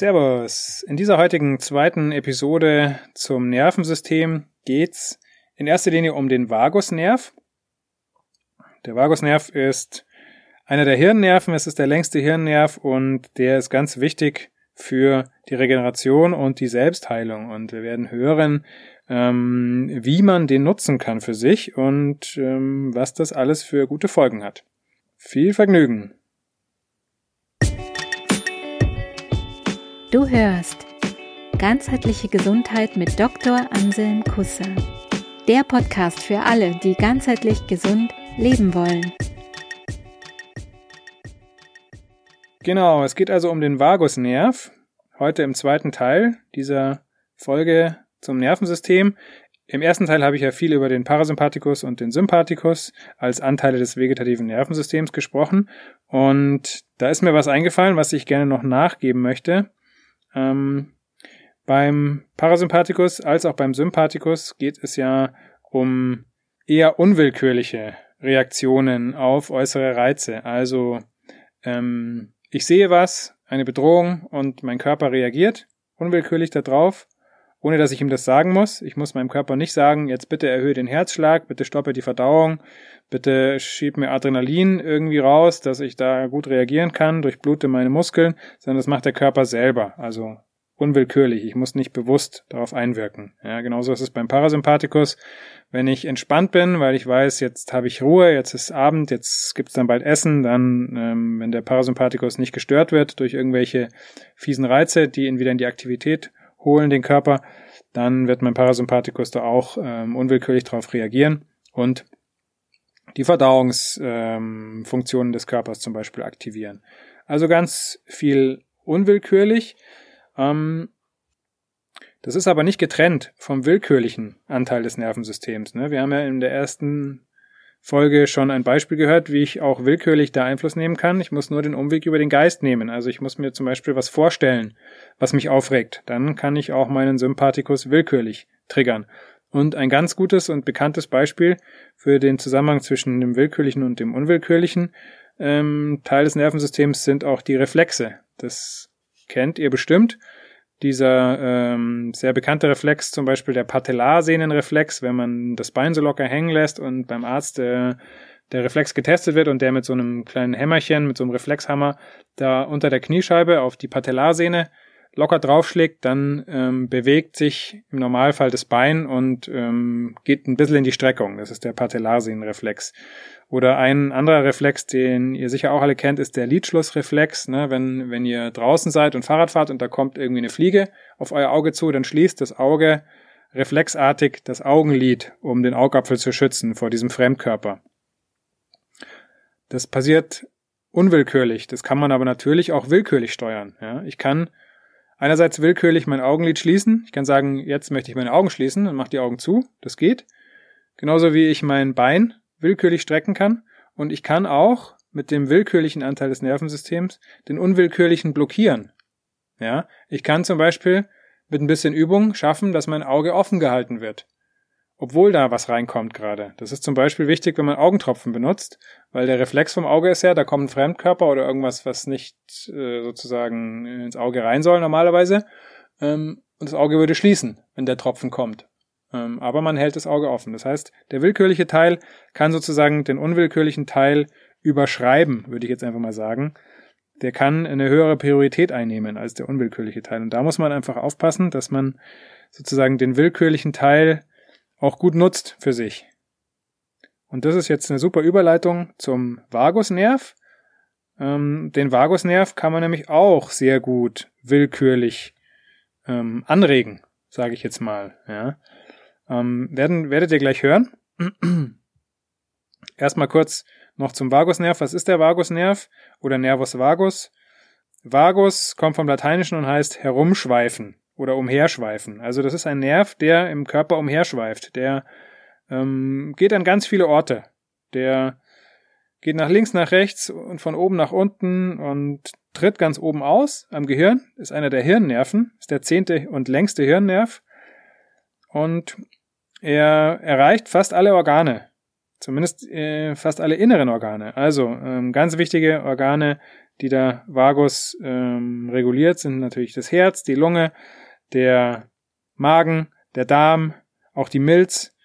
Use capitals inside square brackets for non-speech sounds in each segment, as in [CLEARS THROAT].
Servus. In dieser heutigen zweiten Episode zum Nervensystem geht's in erster Linie um den Vagusnerv. Der Vagusnerv ist einer der Hirnnerven, es ist der längste Hirnnerv und der ist ganz wichtig für die Regeneration und die Selbstheilung. Und wir werden hören, ähm, wie man den nutzen kann für sich und ähm, was das alles für gute Folgen hat. Viel Vergnügen! Du hörst Ganzheitliche Gesundheit mit Dr. Anselm Kusser. Der Podcast für alle, die ganzheitlich gesund leben wollen. Genau, es geht also um den Vagusnerv. Heute im zweiten Teil dieser Folge zum Nervensystem. Im ersten Teil habe ich ja viel über den Parasympathikus und den Sympathikus als Anteile des vegetativen Nervensystems gesprochen. Und da ist mir was eingefallen, was ich gerne noch nachgeben möchte. Ähm, beim Parasympathikus als auch beim Sympathikus geht es ja um eher unwillkürliche Reaktionen auf äußere Reize. Also ähm, ich sehe was, eine Bedrohung und mein Körper reagiert unwillkürlich darauf, ohne dass ich ihm das sagen muss. Ich muss meinem Körper nicht sagen, jetzt bitte erhöhe den Herzschlag, bitte stoppe die Verdauung, bitte schieb mir Adrenalin irgendwie raus, dass ich da gut reagieren kann, durchblute meine Muskeln, sondern das macht der Körper selber, also unwillkürlich. Ich muss nicht bewusst darauf einwirken. Ja, genauso ist es beim Parasympathikus. Wenn ich entspannt bin, weil ich weiß, jetzt habe ich Ruhe, jetzt ist Abend, jetzt gibt's dann bald Essen, dann, ähm, wenn der Parasympathikus nicht gestört wird durch irgendwelche fiesen Reize, die ihn wieder in die Aktivität holen, den Körper, dann wird mein Parasympathikus da auch ähm, unwillkürlich darauf reagieren und die Verdauungsfunktionen ähm, des Körpers zum Beispiel aktivieren. Also ganz viel unwillkürlich. Ähm, das ist aber nicht getrennt vom willkürlichen Anteil des Nervensystems. Ne? Wir haben ja in der ersten Folge schon ein Beispiel gehört, wie ich auch willkürlich da Einfluss nehmen kann. Ich muss nur den Umweg über den Geist nehmen. Also ich muss mir zum Beispiel was vorstellen, was mich aufregt. Dann kann ich auch meinen Sympathikus willkürlich triggern. Und ein ganz gutes und bekanntes Beispiel für den Zusammenhang zwischen dem willkürlichen und dem unwillkürlichen ähm, Teil des Nervensystems sind auch die Reflexe. Das kennt ihr bestimmt. Dieser ähm, sehr bekannte Reflex, zum Beispiel der Patellarsehnenreflex, wenn man das Bein so locker hängen lässt und beim Arzt äh, der Reflex getestet wird und der mit so einem kleinen Hämmerchen, mit so einem Reflexhammer da unter der Kniescheibe auf die Patellarsehne locker draufschlägt, dann ähm, bewegt sich im Normalfall das Bein und ähm, geht ein bisschen in die Streckung. Das ist der Patellarsehnenreflex. Oder ein anderer Reflex, den ihr sicher auch alle kennt, ist der Lidschlussreflex. Ne? Wenn, wenn ihr draußen seid und Fahrrad fahrt und da kommt irgendwie eine Fliege auf euer Auge zu, dann schließt das Auge reflexartig das Augenlid, um den Augapfel zu schützen vor diesem Fremdkörper. Das passiert unwillkürlich. Das kann man aber natürlich auch willkürlich steuern. Ja? Ich kann einerseits willkürlich mein Augenlid schließen. Ich kann sagen, jetzt möchte ich meine Augen schließen und mache die Augen zu. Das geht. Genauso wie ich mein Bein willkürlich strecken kann. Und ich kann auch mit dem willkürlichen Anteil des Nervensystems den unwillkürlichen blockieren. Ja, ich kann zum Beispiel mit ein bisschen Übung schaffen, dass mein Auge offen gehalten wird obwohl da was reinkommt gerade. Das ist zum Beispiel wichtig, wenn man Augentropfen benutzt, weil der Reflex vom Auge ist ja, da kommt ein Fremdkörper oder irgendwas, was nicht äh, sozusagen ins Auge rein soll normalerweise. Ähm, und das Auge würde schließen, wenn der Tropfen kommt. Ähm, aber man hält das Auge offen. Das heißt, der willkürliche Teil kann sozusagen den unwillkürlichen Teil überschreiben, würde ich jetzt einfach mal sagen. Der kann eine höhere Priorität einnehmen als der unwillkürliche Teil. Und da muss man einfach aufpassen, dass man sozusagen den willkürlichen Teil auch gut nutzt für sich. Und das ist jetzt eine super Überleitung zum Vagusnerv. Ähm, den Vagusnerv kann man nämlich auch sehr gut willkürlich ähm, anregen, sage ich jetzt mal. Ja. Ähm, werden, werdet ihr gleich hören. [CLEARS THROAT] Erstmal kurz noch zum Vagusnerv. Was ist der Vagusnerv oder Nervus vagus? Vagus kommt vom Lateinischen und heißt herumschweifen oder umherschweifen. Also das ist ein Nerv, der im Körper umherschweift. Der ähm, geht an ganz viele Orte. Der geht nach links, nach rechts und von oben nach unten und tritt ganz oben aus am Gehirn, ist einer der Hirnnerven, ist der zehnte und längste Hirnnerv und er erreicht fast alle Organe zumindest äh, fast alle inneren Organe. Also ähm, ganz wichtige Organe, die der Vagus ähm, reguliert, sind natürlich das Herz, die Lunge, der Magen, der Darm, auch die Milz,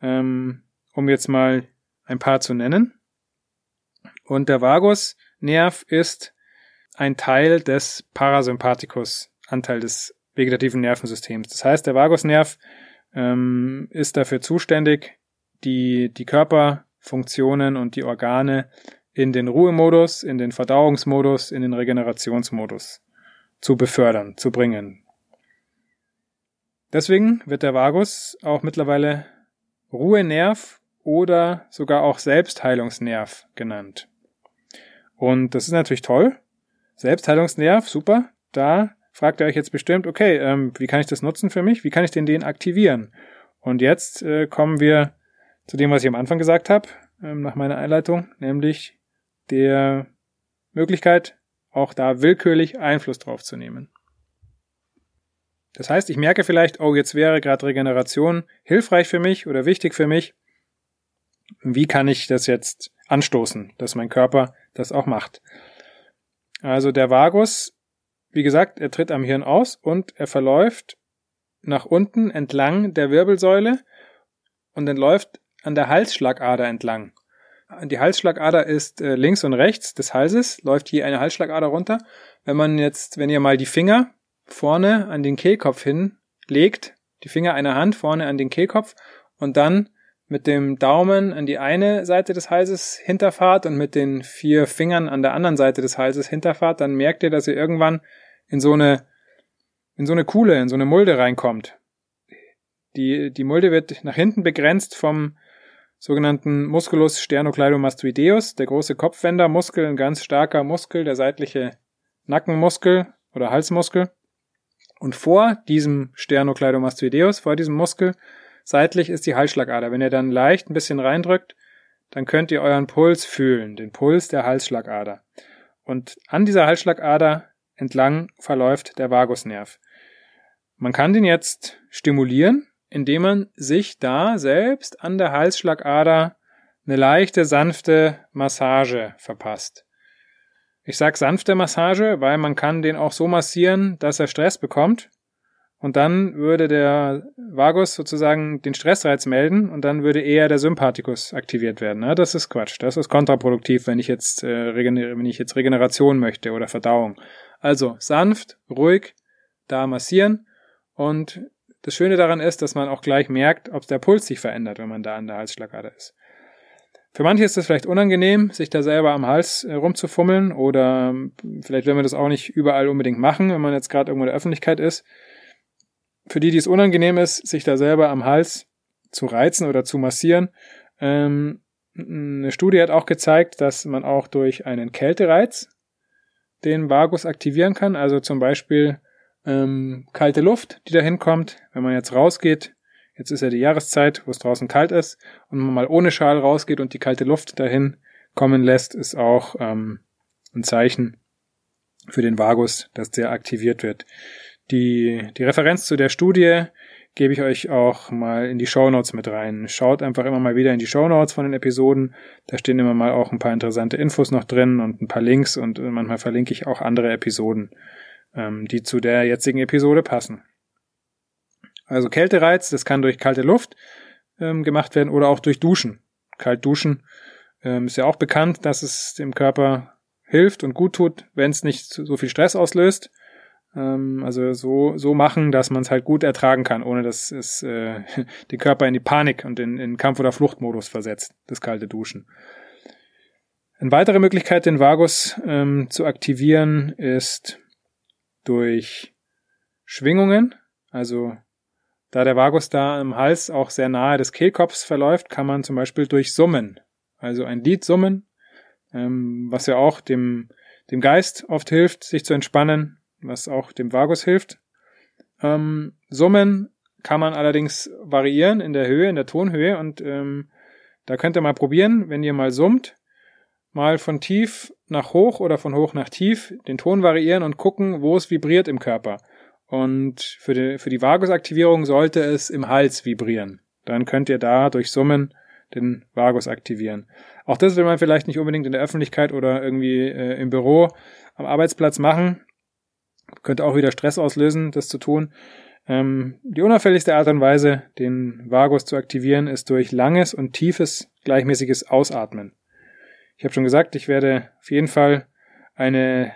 ähm, um jetzt mal ein paar zu nennen. Und der Vagusnerv ist ein Teil des Parasympathikus, Anteil des vegetativen Nervensystems. Das heißt, der Vagusnerv ähm, ist dafür zuständig, die, die Körperfunktionen und die Organe in den Ruhemodus, in den Verdauungsmodus, in den Regenerationsmodus zu befördern, zu bringen. Deswegen wird der Vagus auch mittlerweile Ruhenerv oder sogar auch Selbstheilungsnerv genannt. Und das ist natürlich toll. Selbstheilungsnerv, super. Da fragt ihr euch jetzt bestimmt, okay, ähm, wie kann ich das nutzen für mich? Wie kann ich den den aktivieren? Und jetzt äh, kommen wir zu dem, was ich am Anfang gesagt habe, ähm, nach meiner Einleitung, nämlich der Möglichkeit, auch da willkürlich Einfluss drauf zu nehmen. Das heißt, ich merke vielleicht, oh, jetzt wäre gerade Regeneration hilfreich für mich oder wichtig für mich. Wie kann ich das jetzt anstoßen, dass mein Körper das auch macht? Also der Vagus, wie gesagt, er tritt am Hirn aus und er verläuft nach unten entlang der Wirbelsäule und entläuft an der Halsschlagader entlang. Die Halsschlagader ist äh, links und rechts des Halses, läuft hier eine Halsschlagader runter. Wenn man jetzt, wenn ihr mal die Finger vorne an den Kehlkopf hinlegt, die Finger einer Hand vorne an den Kehlkopf und dann mit dem Daumen an die eine Seite des Halses hinterfahrt und mit den vier Fingern an der anderen Seite des Halses hinterfahrt, dann merkt ihr, dass ihr irgendwann in so eine, in so eine Kuhle, in so eine Mulde reinkommt. Die, die Mulde wird nach hinten begrenzt vom sogenannten Musculus sternocleidomastoideus, der große Kopfwendermuskel, ein ganz starker Muskel, der seitliche Nackenmuskel oder Halsmuskel. Und vor diesem Sternocleidomastoideus, vor diesem Muskel, seitlich ist die Halsschlagader. Wenn ihr dann leicht ein bisschen reindrückt, dann könnt ihr euren Puls fühlen, den Puls der Halsschlagader. Und an dieser Halsschlagader entlang verläuft der Vagusnerv. Man kann den jetzt stimulieren, indem man sich da selbst an der Halsschlagader eine leichte, sanfte Massage verpasst. Ich sag sanfte Massage, weil man kann den auch so massieren, dass er Stress bekommt. Und dann würde der Vagus sozusagen den Stressreiz melden und dann würde eher der Sympathikus aktiviert werden. Das ist Quatsch. Das ist kontraproduktiv, wenn ich jetzt, äh, wenn ich jetzt Regeneration möchte oder Verdauung. Also sanft, ruhig, da massieren. Und das Schöne daran ist, dass man auch gleich merkt, ob der Puls sich verändert, wenn man da an der Halsschlagader ist. Für manche ist es vielleicht unangenehm, sich da selber am Hals äh, rumzufummeln oder ähm, vielleicht will man das auch nicht überall unbedingt machen, wenn man jetzt gerade irgendwo in der Öffentlichkeit ist. Für die, die es unangenehm ist, sich da selber am Hals zu reizen oder zu massieren, ähm, eine Studie hat auch gezeigt, dass man auch durch einen Kältereiz den Vagus aktivieren kann. Also zum Beispiel ähm, kalte Luft, die da hinkommt. Wenn man jetzt rausgeht, Jetzt ist ja die Jahreszeit, wo es draußen kalt ist und man mal ohne Schal rausgeht und die kalte Luft dahin kommen lässt, ist auch ähm, ein Zeichen für den Vagus, dass der aktiviert wird. Die, die Referenz zu der Studie gebe ich euch auch mal in die Show Notes mit rein. Schaut einfach immer mal wieder in die Show Notes von den Episoden. Da stehen immer mal auch ein paar interessante Infos noch drin und ein paar Links und manchmal verlinke ich auch andere Episoden, ähm, die zu der jetzigen Episode passen. Also Kältereiz, das kann durch kalte Luft ähm, gemacht werden oder auch durch Duschen. Kalt duschen ähm, ist ja auch bekannt, dass es dem Körper hilft und gut tut, wenn es nicht so viel Stress auslöst. Ähm, also so, so machen, dass man es halt gut ertragen kann, ohne dass es äh, [LAUGHS] den Körper in die Panik und in, in Kampf- oder Fluchtmodus versetzt, das kalte Duschen. Eine weitere Möglichkeit, den Vagus ähm, zu aktivieren, ist durch Schwingungen, also da der Vagus da im Hals auch sehr nahe des Kehlkopfs verläuft, kann man zum Beispiel durch Summen, also ein Lied summen, ähm, was ja auch dem, dem Geist oft hilft, sich zu entspannen, was auch dem Vagus hilft. Ähm, summen kann man allerdings variieren in der Höhe, in der Tonhöhe und ähm, da könnt ihr mal probieren, wenn ihr mal summt, mal von tief nach hoch oder von hoch nach tief den Ton variieren und gucken, wo es vibriert im Körper. Und für die, für die Vagusaktivierung sollte es im Hals vibrieren. Dann könnt ihr da durch Summen den Vagus aktivieren. Auch das will man vielleicht nicht unbedingt in der Öffentlichkeit oder irgendwie äh, im Büro am Arbeitsplatz machen. Könnte auch wieder Stress auslösen, das zu tun. Ähm, die unauffälligste Art und Weise, den Vagus zu aktivieren, ist durch langes und tiefes, gleichmäßiges Ausatmen. Ich habe schon gesagt, ich werde auf jeden Fall eine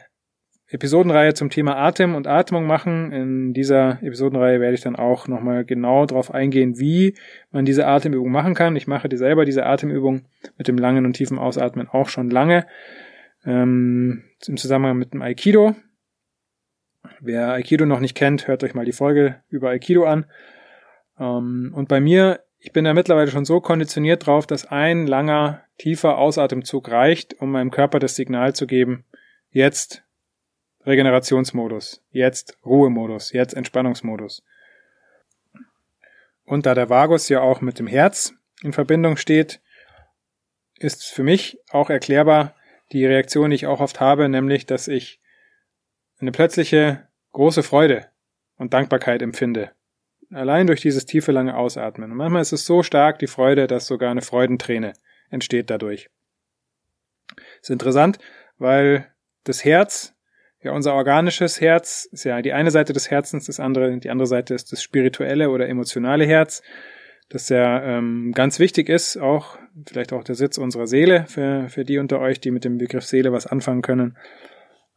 Episodenreihe zum Thema Atem und Atmung machen. In dieser Episodenreihe werde ich dann auch nochmal genau darauf eingehen, wie man diese Atemübung machen kann. Ich mache die selber diese Atemübung mit dem langen und tiefen Ausatmen auch schon lange. Ähm, Im Zusammenhang mit dem Aikido. Wer Aikido noch nicht kennt, hört euch mal die Folge über Aikido an. Ähm, und bei mir, ich bin da mittlerweile schon so konditioniert drauf, dass ein langer, tiefer Ausatemzug reicht, um meinem Körper das Signal zu geben, jetzt Regenerationsmodus, jetzt Ruhemodus, jetzt Entspannungsmodus. Und da der Vagus ja auch mit dem Herz in Verbindung steht, ist für mich auch erklärbar die Reaktion, die ich auch oft habe, nämlich, dass ich eine plötzliche große Freude und Dankbarkeit empfinde. Allein durch dieses tiefe, lange Ausatmen. Und manchmal ist es so stark, die Freude, dass sogar eine Freudenträne entsteht dadurch. ist interessant, weil das Herz ja, unser organisches Herz ist ja die eine Seite des Herzens, das andere, die andere Seite ist das spirituelle oder emotionale Herz, das ja ähm, ganz wichtig ist, auch vielleicht auch der Sitz unserer Seele für, für die unter euch, die mit dem Begriff Seele was anfangen können.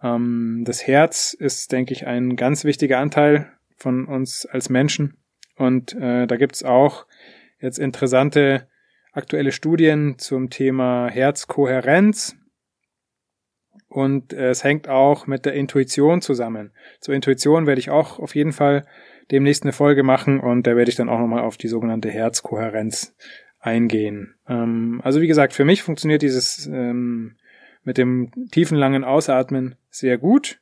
Ähm, das Herz ist, denke ich, ein ganz wichtiger Anteil von uns als Menschen. Und äh, da gibt's auch jetzt interessante aktuelle Studien zum Thema Herzkohärenz. Und es hängt auch mit der Intuition zusammen. Zur Intuition werde ich auch auf jeden Fall demnächst eine Folge machen und da werde ich dann auch nochmal auf die sogenannte Herzkohärenz eingehen. Ähm, also wie gesagt, für mich funktioniert dieses ähm, mit dem tiefen langen Ausatmen sehr gut.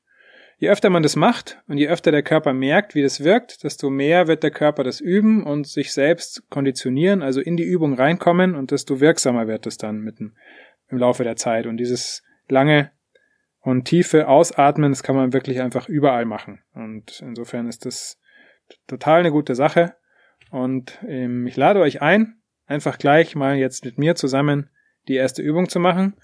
Je öfter man das macht und je öfter der Körper merkt, wie das wirkt, desto mehr wird der Körper das üben und sich selbst konditionieren, also in die Übung reinkommen und desto wirksamer wird es dann mit dem, im Laufe der Zeit. Und dieses lange und tiefe Ausatmen, das kann man wirklich einfach überall machen. Und insofern ist das total eine gute Sache. Und ähm, ich lade euch ein, einfach gleich mal jetzt mit mir zusammen die erste Übung zu machen.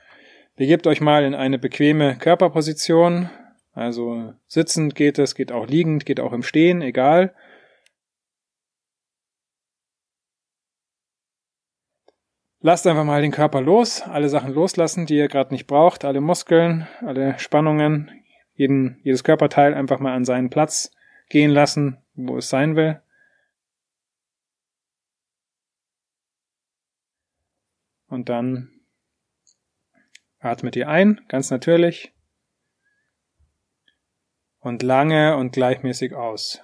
Begebt euch mal in eine bequeme Körperposition. Also sitzend geht es, geht auch liegend, geht auch im Stehen, egal. Lasst einfach mal den Körper los, alle Sachen loslassen, die ihr gerade nicht braucht, alle Muskeln, alle Spannungen, jeden, jedes Körperteil einfach mal an seinen Platz gehen lassen, wo es sein will. Und dann atmet ihr ein, ganz natürlich. Und lange und gleichmäßig aus.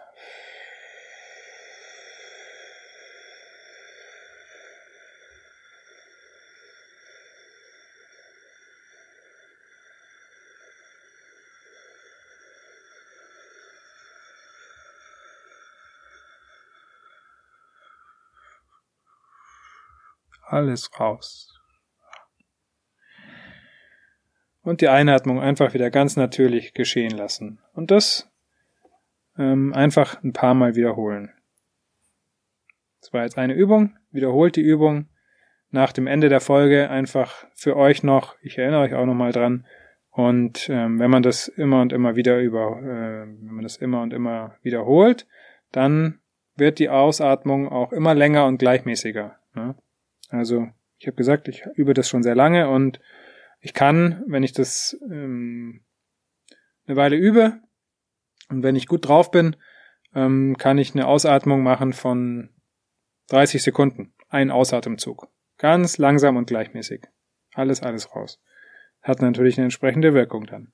Alles raus. Und die Einatmung einfach wieder ganz natürlich geschehen lassen. Und das ähm, einfach ein paar Mal wiederholen. Das war jetzt eine Übung. Wiederholt die Übung nach dem Ende der Folge einfach für euch noch. Ich erinnere euch auch nochmal dran. Und ähm, wenn man das immer und immer wieder über, äh, wenn man das immer und immer wiederholt, dann wird die Ausatmung auch immer länger und gleichmäßiger. Ne? Also ich habe gesagt, ich übe das schon sehr lange und ich kann, wenn ich das ähm, eine Weile übe und wenn ich gut drauf bin, ähm, kann ich eine Ausatmung machen von 30 Sekunden. Ein Ausatemzug. Ganz langsam und gleichmäßig. Alles, alles raus. Hat natürlich eine entsprechende Wirkung dann.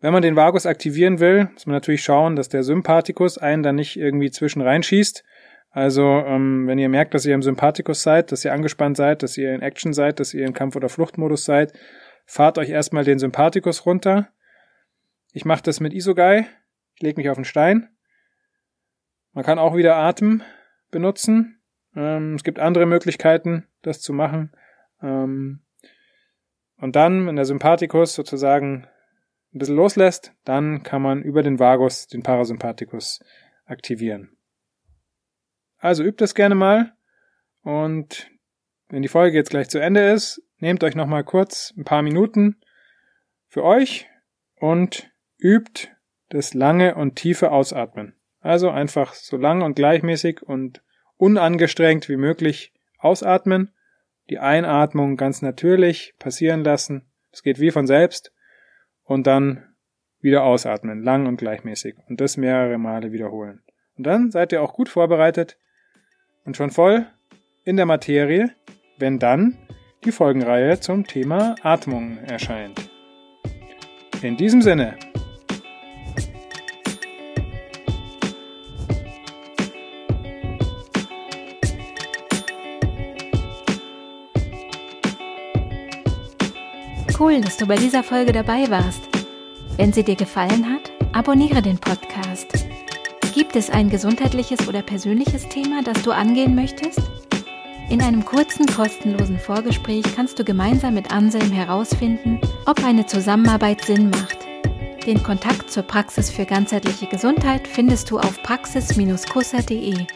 Wenn man den Vagus aktivieren will, muss man natürlich schauen, dass der Sympathikus einen dann nicht irgendwie zwischen reinschießt also, ähm, wenn ihr merkt, dass ihr im Sympathikus seid, dass ihr angespannt seid, dass ihr in Action seid, dass ihr in Kampf- oder Fluchtmodus seid, fahrt euch erstmal den Sympathikus runter. Ich mache das mit Isogai. Ich lege mich auf den Stein. Man kann auch wieder Atem benutzen. Ähm, es gibt andere Möglichkeiten, das zu machen. Ähm, und dann, wenn der Sympathikus sozusagen ein bisschen loslässt, dann kann man über den Vagus den Parasympathikus aktivieren. Also übt das gerne mal Und wenn die Folge jetzt gleich zu Ende ist, nehmt euch nochmal kurz ein paar Minuten für euch und übt das lange und tiefe Ausatmen. Also einfach so lang und gleichmäßig und unangestrengt wie möglich ausatmen, die Einatmung ganz natürlich passieren lassen. Es geht wie von selbst und dann wieder ausatmen, lang und gleichmäßig und das mehrere Male wiederholen. Und dann seid ihr auch gut vorbereitet und schon voll in der Materie, wenn dann die Folgenreihe zum Thema Atmung erscheint. In diesem Sinne. Cool, dass du bei dieser Folge dabei warst. Wenn sie dir gefallen hat, abonniere den Podcast. Gibt es ein gesundheitliches oder persönliches Thema, das du angehen möchtest? In einem kurzen, kostenlosen Vorgespräch kannst du gemeinsam mit Anselm herausfinden, ob eine Zusammenarbeit Sinn macht. Den Kontakt zur Praxis für ganzheitliche Gesundheit findest du auf praxis-kusser.de.